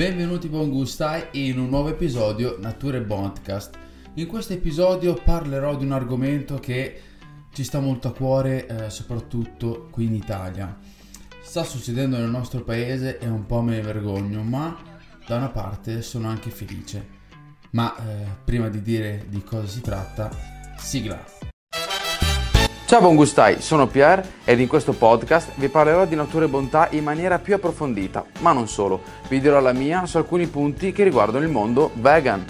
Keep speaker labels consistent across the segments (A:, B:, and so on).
A: Benvenuti buon gustai in un nuovo episodio Nature Podcast. In questo episodio parlerò di un argomento che ci sta molto a cuore, eh, soprattutto qui in Italia. Sta succedendo nel nostro paese e un po' me ne vergogno, ma da una parte sono anche felice. Ma eh, prima di dire di cosa si tratta, sigla.
B: Ciao buon gustai, sono Pierre ed in questo podcast vi parlerò di natura e bontà in maniera più approfondita, ma non solo, vi dirò la mia su alcuni punti che riguardano il mondo vegan.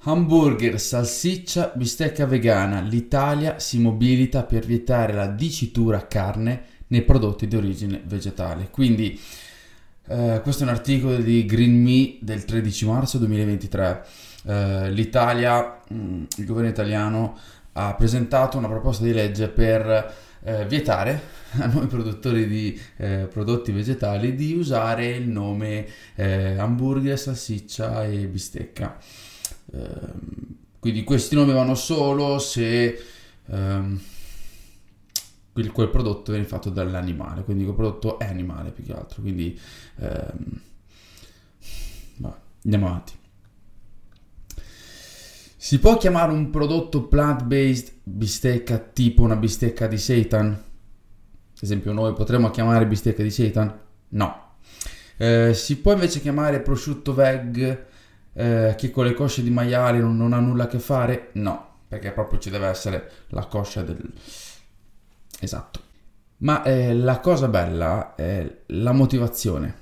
A: Hamburger, salsiccia, bistecca vegana. L'Italia si mobilita per vietare la dicitura carne nei prodotti di origine vegetale. Quindi eh, questo è un articolo di Green Me del 13 marzo 2023. Eh, L'Italia, mm, il governo italiano ha presentato una proposta di legge per eh, vietare a noi produttori di eh, prodotti vegetali di usare il nome eh, hamburger, salsiccia e bistecca. Ehm, quindi questi nomi vanno solo se ehm, quel, quel, prodotto viene fatto dall'animale, quindi quel prodotto è animale più che altro. Quindi ehm, va, andiamo avanti. Si può chiamare un prodotto plant-based bistecca tipo una bistecca di seitan? Ad esempio noi potremmo chiamare bistecca di seitan? No. Eh, si può invece chiamare prosciutto veg eh, che con le cosce di maiale non, non, ha nulla a che fare? No, perché proprio ci deve essere la coscia del... Esatto. Ma eh, la cosa bella è la motivazione.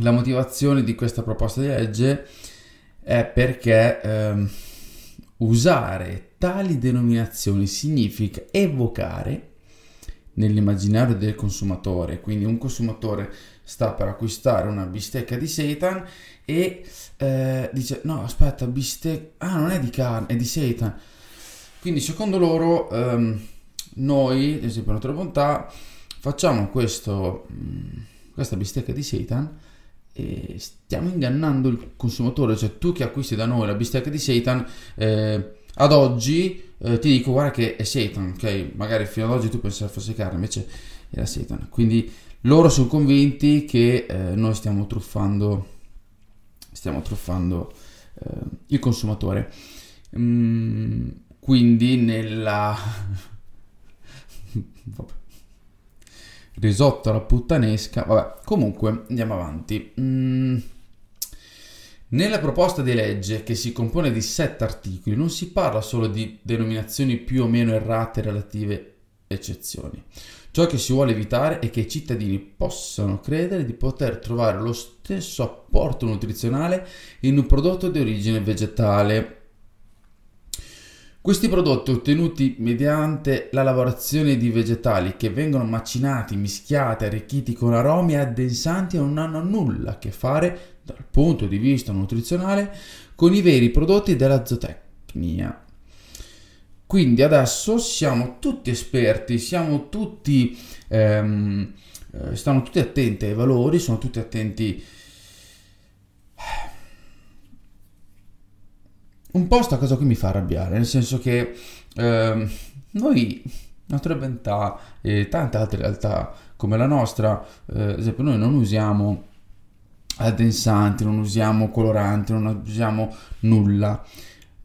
A: La motivazione di questa proposta di legge è perché ehm, usare tali denominazioni significa evocare nell'immaginario del consumatore, quindi un consumatore sta per acquistare una bistecca di seitan e eh, dice no aspetta bistecca ah non è di carne è di seitan. Quindi secondo loro ehm, noi ad esempio Natura Bontà facciamo questo, mm, questa bistecca di seitan e stiamo ingannando il consumatore cioè tu che acquisti da noi la bistecca di seitan eh, ad oggi eh, ti dico guarda che è seitan ok? Magari fino ad oggi tu pensavi fosse carne invece era seitan. Quindi loro sono convinti che eh, noi stiamo truffando, stiamo truffando eh, il consumatore. Mm, quindi nella... risotto alla puttanesca, vabbè, comunque andiamo avanti. Mm, nella proposta di legge, che si compone di sette articoli, non si parla solo di denominazioni più o meno errate relative eccezioni. Ciò che si vuole evitare è che i cittadini possano credere di poter trovare lo stesso apporto nutrizionale in un prodotto di origine vegetale. Questi prodotti ottenuti mediante la lavorazione di vegetali che vengono macinati, mischiati, arricchiti con aromi addensanti non hanno nulla a che fare dal punto di vista nutrizionale con i veri prodotti della zootecnia. Quindi adesso siamo tutti esperti, siamo tutti, ehm, eh, stanno tutti attenti ai valori, sono tutti attenti... Un po' sta cosa qui mi fa arrabbiare, nel senso che ehm, noi, Natura Bentà e tante altre realtà come la nostra, eh, ad esempio noi non usiamo addensanti, non usiamo coloranti, non usiamo nulla.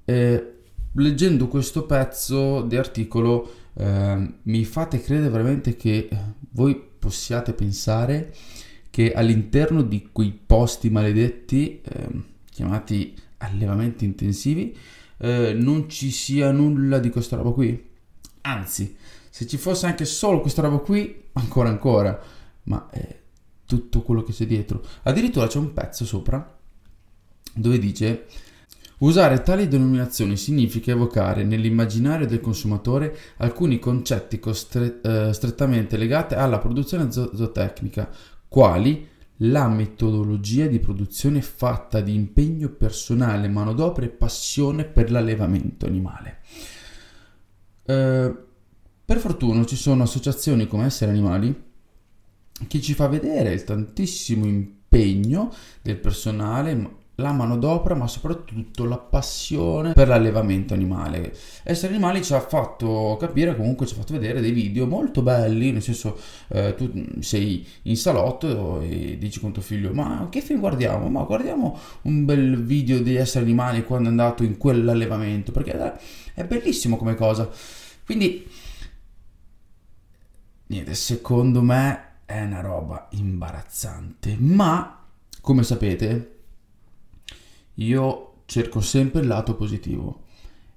A: Eh, leggendo questo pezzo di articolo eh, mi fate credere veramente che voi possiate pensare che all'interno di quei posti maledetti eh, chiamati allevamenti intensivi eh, non ci sia nulla di questa roba qui. Anzi se ci fosse anche solo questa roba qui ancora ancora. Ma è tutto quello che c'è dietro. Addirittura c'è un pezzo sopra dove dice Usare tali denominazioni significa evocare nell'immaginario del consumatore alcuni concetti costre- eh, strettamente legati alla produzione zootecnica, quali la metodologia di produzione fatta di impegno personale, manodopera e passione per l'allevamento animale. Eh, per fortuna ci sono associazioni come Essere Animali che ci fa vedere il tantissimo impegno del personale la manodopera, ma soprattutto la passione per l'allevamento animale. Essere animali ci ha fatto capire, comunque ci ha fatto vedere dei video molto belli, nel senso eh, tu sei in salotto e dici con tuo figlio ma che film guardiamo? Ma guardiamo un bel video di essere animali quando è andato in quell'allevamento, perché è bellissimo come cosa. Quindi, niente, secondo me è una roba imbarazzante, ma come sapete io cerco sempre il lato positivo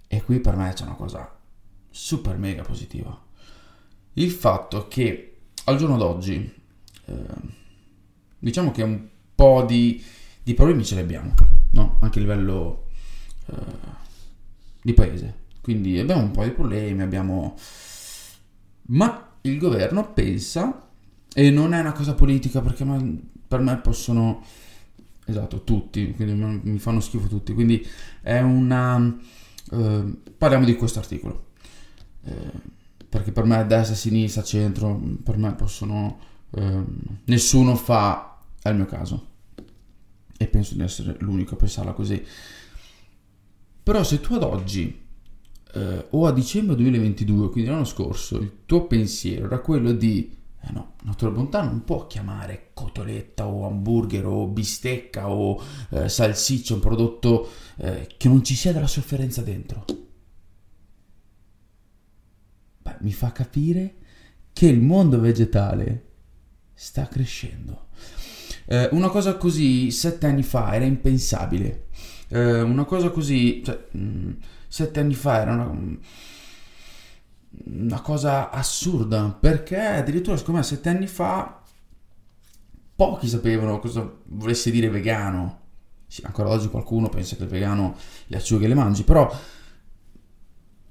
A: e qui per me c'è una cosa super mega positiva. Il fatto che al giorno d'oggi eh, diciamo che un po' di, di, problemi ce li abbiamo, no? anche a livello eh, di paese. Quindi abbiamo un po' di problemi, abbiamo... Ma il governo pensa, e non è una cosa politica perché per me possono Esatto, tutti, quindi mi fanno schifo tutti. Quindi è una... Eh, parliamo di questo articolo. Eh, perché per me destra, sinistra, centro, per me possono... Eh, nessuno fa al mio caso. E penso di essere l'unico a pensarla così. Però se tu ad oggi eh, o a dicembre 2022, quindi l'anno scorso, il tuo pensiero era quello di eh no, Natura Bontà non può chiamare cotoletta o hamburger o bistecca o eh, salsiccia un prodotto eh, che non ci sia della sofferenza dentro. Beh, mi fa capire che il mondo vegetale sta crescendo. Eh, una cosa così sette anni fa era impensabile. Eh, una cosa così, cioè, mh, mm, sette anni fa era una una cosa assurda perché addirittura secondo me sette anni fa pochi sapevano cosa volesse dire vegano. Sì, ancora oggi qualcuno pensa che il vegano le acciughe le mangi però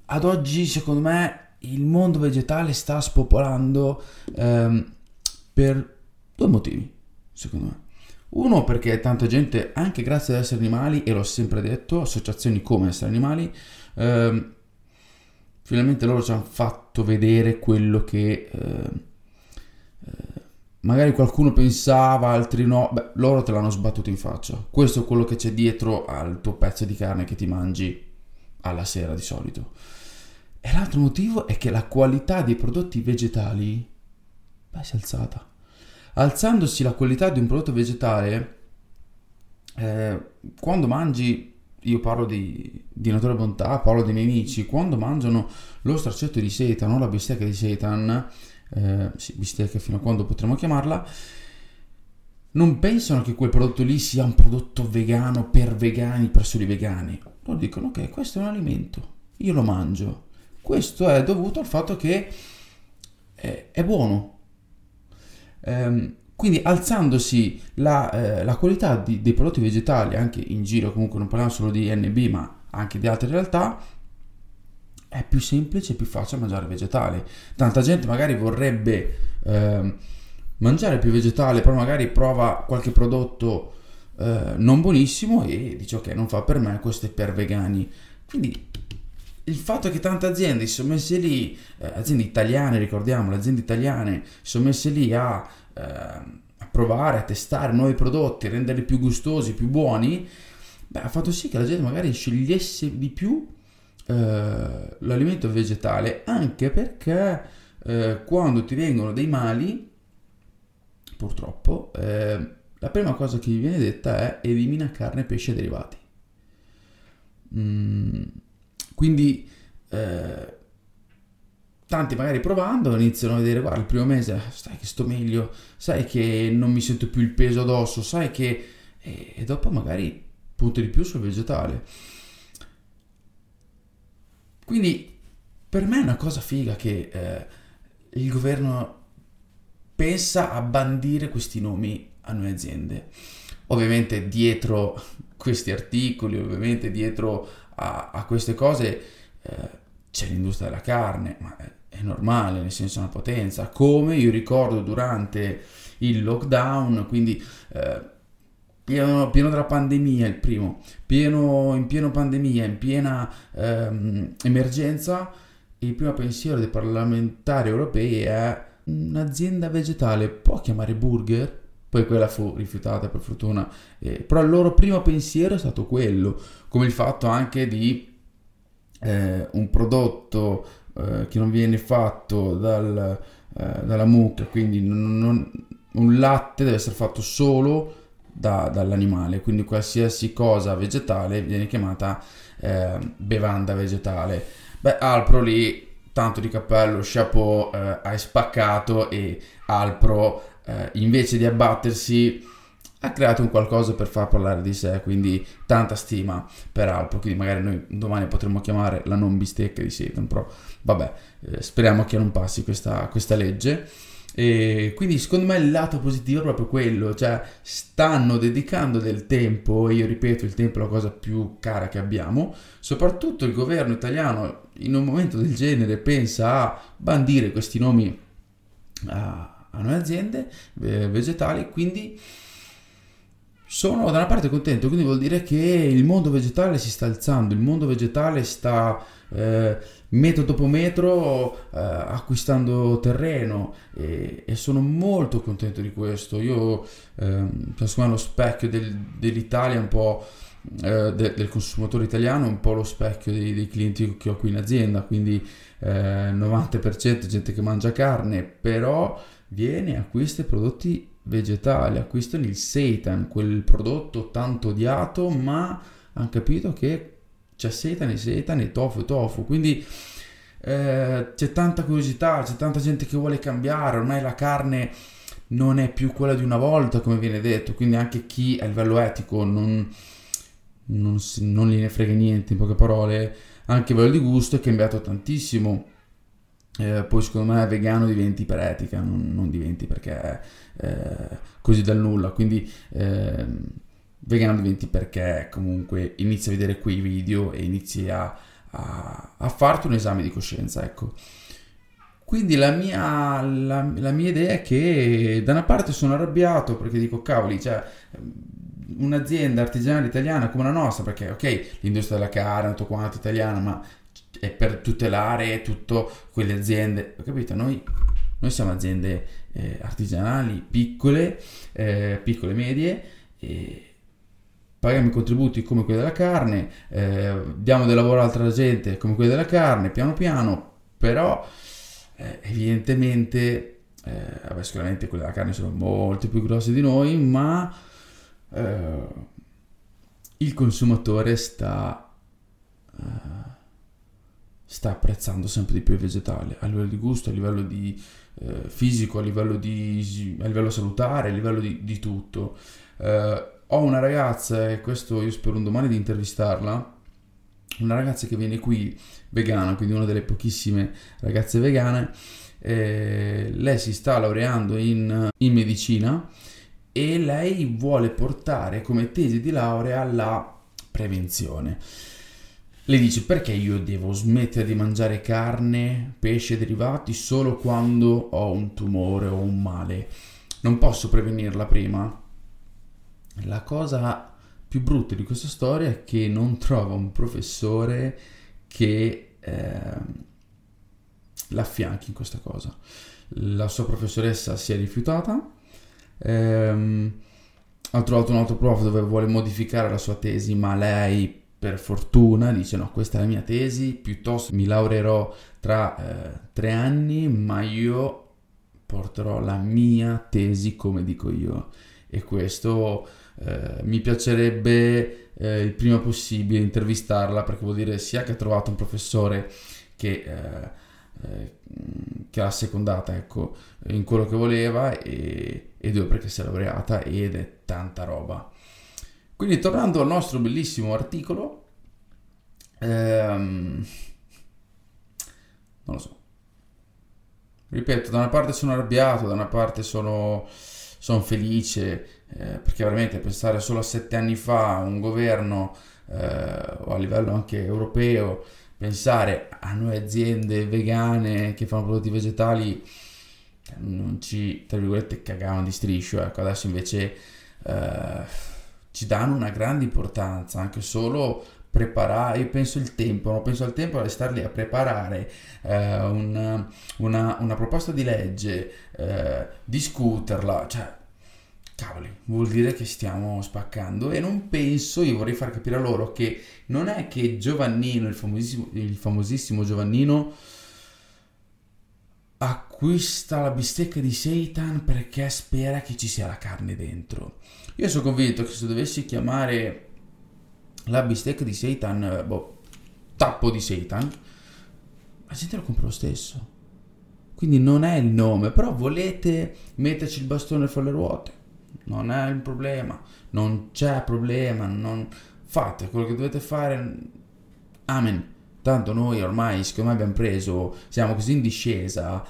A: ad oggi secondo me il mondo vegetale sta spopolando ehm, per due motivi secondo me. Uno perché tanta gente anche grazie ad essere animali e l'ho sempre detto associazioni come essere animali ehm, finalmente loro ci hanno fatto vedere quello che eh, eh, magari qualcuno pensava, altri no, beh, loro te l'hanno sbattuto in faccia. Questo è quello che c'è dietro al tuo pezzo di carne che ti mangi alla sera di solito. E l'altro motivo è che la qualità dei prodotti vegetali beh, si è alzata. Alzandosi la qualità di un prodotto vegetale, eh, quando mangi io parlo di, di natura bontà, parlo dei miei amici, quando mangiano lo stracciotto di seitan o la bistecca di seitan, eh, sì, bistecca fino a quando potremo chiamarla, non pensano che quel prodotto lì sia un prodotto vegano per vegani, per soli vegani. Loro dicono, ok, questo è un alimento, io lo mangio. Questo è dovuto al fatto che è, è buono. Um, quindi alzandosi la, eh, la qualità di, dei prodotti vegetali anche in giro, comunque non parliamo solo di NB ma anche di altre realtà, è più semplice e più facile mangiare vegetale. Tanta gente magari vorrebbe eh, mangiare più vegetale, però magari prova qualche prodotto eh, non buonissimo e dice ok non fa per me, questo è per vegani. Quindi il fatto che tante aziende si sono messe lì, eh, aziende italiane ricordiamo, le aziende italiane si sono messe lì a eh, a provare, a testare nuovi prodotti, renderli più gustosi, più buoni, beh, ha fatto sì che la gente magari scegliesse di più eh, l'alimento vegetale, anche perché eh, quando ti vengono dei mali, purtroppo, eh, la prima cosa che vi viene detta è elimina carne, pesce e derivati. Mm, quindi eh, tanti magari provando iniziano a vedere guarda il primo mese sai che sto meglio sai che non mi sento più il peso addosso sai che e, dopo magari punti di più sul vegetale. Quindi per me è una cosa figa che eh, il governo pensa a bandire questi nomi a noi aziende. Ovviamente dietro questi articoli ovviamente dietro a, a queste cose eh, c'è l'industria della carne ma è normale, nel senso è una potenza, come io ricordo durante il lockdown, quindi eh, pieno, pieno, della pandemia, il primo, pieno, in piena pandemia, in piena ehm, emergenza, il primo pensiero dei parlamentari europei è un'azienda vegetale può chiamare burger? poi quella fu rifiutata per fortuna, eh, però il loro primo pensiero è stato quello, come il fatto anche di eh, un prodotto eh, che non viene fatto dal, eh, dalla mucca, quindi non, non, un latte deve essere fatto solo da, dall'animale, quindi qualsiasi cosa vegetale viene chiamata eh, bevanda vegetale. Beh, Alpro lì, tanto di cappello, chapeau, eh, hai spaccato e Alpro eh, invece di abbattersi ha creato un qualcosa per far parlare di sé, quindi tanta stima per Alpro, quindi magari noi domani potremmo chiamare la non bistecca di Satan, però vabbè, eh, speriamo che non passi questa, questa legge. E quindi secondo me il lato positivo è proprio quello, cioè stanno dedicando del tempo, e io ripeto il tempo è la cosa più cara che abbiamo, soprattutto il governo italiano in un momento del genere pensa a bandire questi nomi a, a noi aziende eh, vegetali, quindi sono da una parte contento, quindi vuol dire che il mondo vegetale si sta alzando, il mondo vegetale sta eh, metro dopo metro eh, acquistando terreno e, e, sono molto contento di questo. Io eh, penso che lo specchio del, dell'Italia un po'... Eh, de, del consumatore italiano un po' lo specchio dei, dei clienti che ho qui in azienda, quindi eh, 90% gente che mangia carne, però viene, acquista i prodotti vegetali, acquistano il seitan, quel prodotto tanto odiato, ma hanno capito che c'è seitan e seitan e tofu e tofu, quindi eh, c'è tanta curiosità, c'è tanta gente che vuole cambiare, ormai la carne non è più quella di una volta, come viene detto, quindi anche chi a livello etico non, non, non gliene frega niente, in poche parole, anche a livello di gusto è cambiato tantissimo. Eh, poi secondo me vegano diventi per etica, non, non diventi perché eh, così dal nulla, quindi eh, vegano diventi perché comunque inizi a vedere quei video e inizi a, a, a farti un esame di coscienza, ecco. Quindi la mia, la, la mia, idea è che da una parte sono arrabbiato perché dico cavoli, cioè un'azienda artigianale italiana come la nostra, perché ok, l'industria della carne, tutto quanto italiana, ma è per tutelare tutte quelle aziende, capito? Noi, noi siamo aziende eh, artigianali piccole, eh, piccole medie, e paghiamo i contributi come quelli della carne, eh, diamo del lavoro a altra gente come quelli della carne, piano piano, però eh, evidentemente, eh, vabbè, sicuramente quelli della carne sono molto più grossi di noi, ma eh, il consumatore sta sta apprezzando sempre di più il vegetale a livello di gusto, a livello di eh, fisico, a livello, di, a livello salutare, a livello di, di tutto. Eh, ho una ragazza, e questo io spero un domani di intervistarla, una ragazza che viene qui vegana, quindi una delle pochissime ragazze vegane. Eh, lei si sta laureando in, in medicina e lei vuole portare come tesi di laurea la prevenzione le dice perché io devo smettere di mangiare carne, pesce e derivati solo quando ho un tumore o un male? Non posso prevenirla prima? La cosa più brutta di questa storia è che non trova un professore che eh, l'affianchi in questa cosa. La sua professoressa si è rifiutata, ehm, ha trovato un altro prof dove vuole modificare la sua tesi, ma lei per fortuna dice no, questa è la mia tesi, piuttosto mi laureerò tra eh, tre anni, ma io porterò la mia tesi come dico io e questo eh, mi piacerebbe eh, il prima possibile intervistarla perché vuol dire sia che ha trovato un professore che, eh, eh, che l'ha secondata ecco, in quello che voleva e, e due perché si è laureata ed è tanta roba. Quindi tornando al nostro bellissimo articolo, ehm, non lo so. Ripeto, da una parte sono arrabbiato, da una parte sono, sono felice, eh, perché veramente pensare solo a sette anni fa un governo, eh, o a livello anche europeo, pensare a noi aziende vegane che fanno prodotti vegetali, non ci, tra virgolette, cagavano di striscio. Ecco, adesso invece... Eh, ci danno una grande importanza, anche solo preparare, io penso il tempo, no? penso al tempo di star lì a preparare eh, una, una, una, proposta di legge, eh, discuterla, cioè cavoli, vuol dire che stiamo spaccando e non penso, io vorrei far capire a loro che non è che Giovannino, il famosissimo, il famosissimo Giovannino, acquista la bistecca di Satan perché spera che ci sia la carne dentro. Io sono convinto che se dovessi chiamare la bistecca di Satan, boh, tappo di Satan, la gente lo compra lo stesso. Quindi non è il nome, però volete metterci il bastone fra le ruote. Non è un problema, non c'è problema, non... fate quello che dovete fare. Amen. Tanto noi ormai, secondo me, abbiamo preso, siamo così in discesa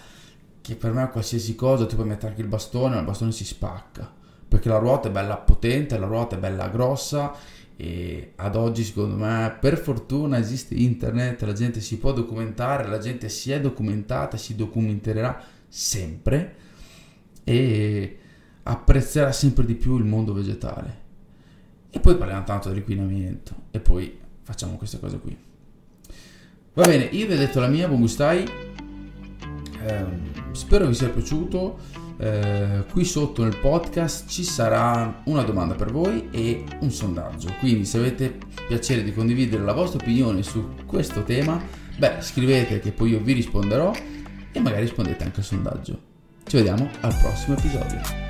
A: che per me qualsiasi cosa tu puoi mettere anche il bastone, ma il bastone si spacca. Perché la ruota è bella potente, la ruota è bella grossa e ad oggi secondo me per fortuna esiste internet, la gente si può documentare, la gente si è documentata, si documenterà sempre e apprezzerà sempre di più il mondo vegetale. E poi parliamo tanto dell'inquinamento e poi facciamo queste cose qui. Va bene, io vi ho detto la mia, buon gustai. Eh, spero vi sia piaciuto. Eh, qui sotto nel podcast ci sarà una domanda per voi e un sondaggio. Quindi se avete piacere di condividere la vostra opinione su questo tema, beh, scrivete che poi io vi risponderò e magari rispondete anche al sondaggio. Ci vediamo al prossimo episodio.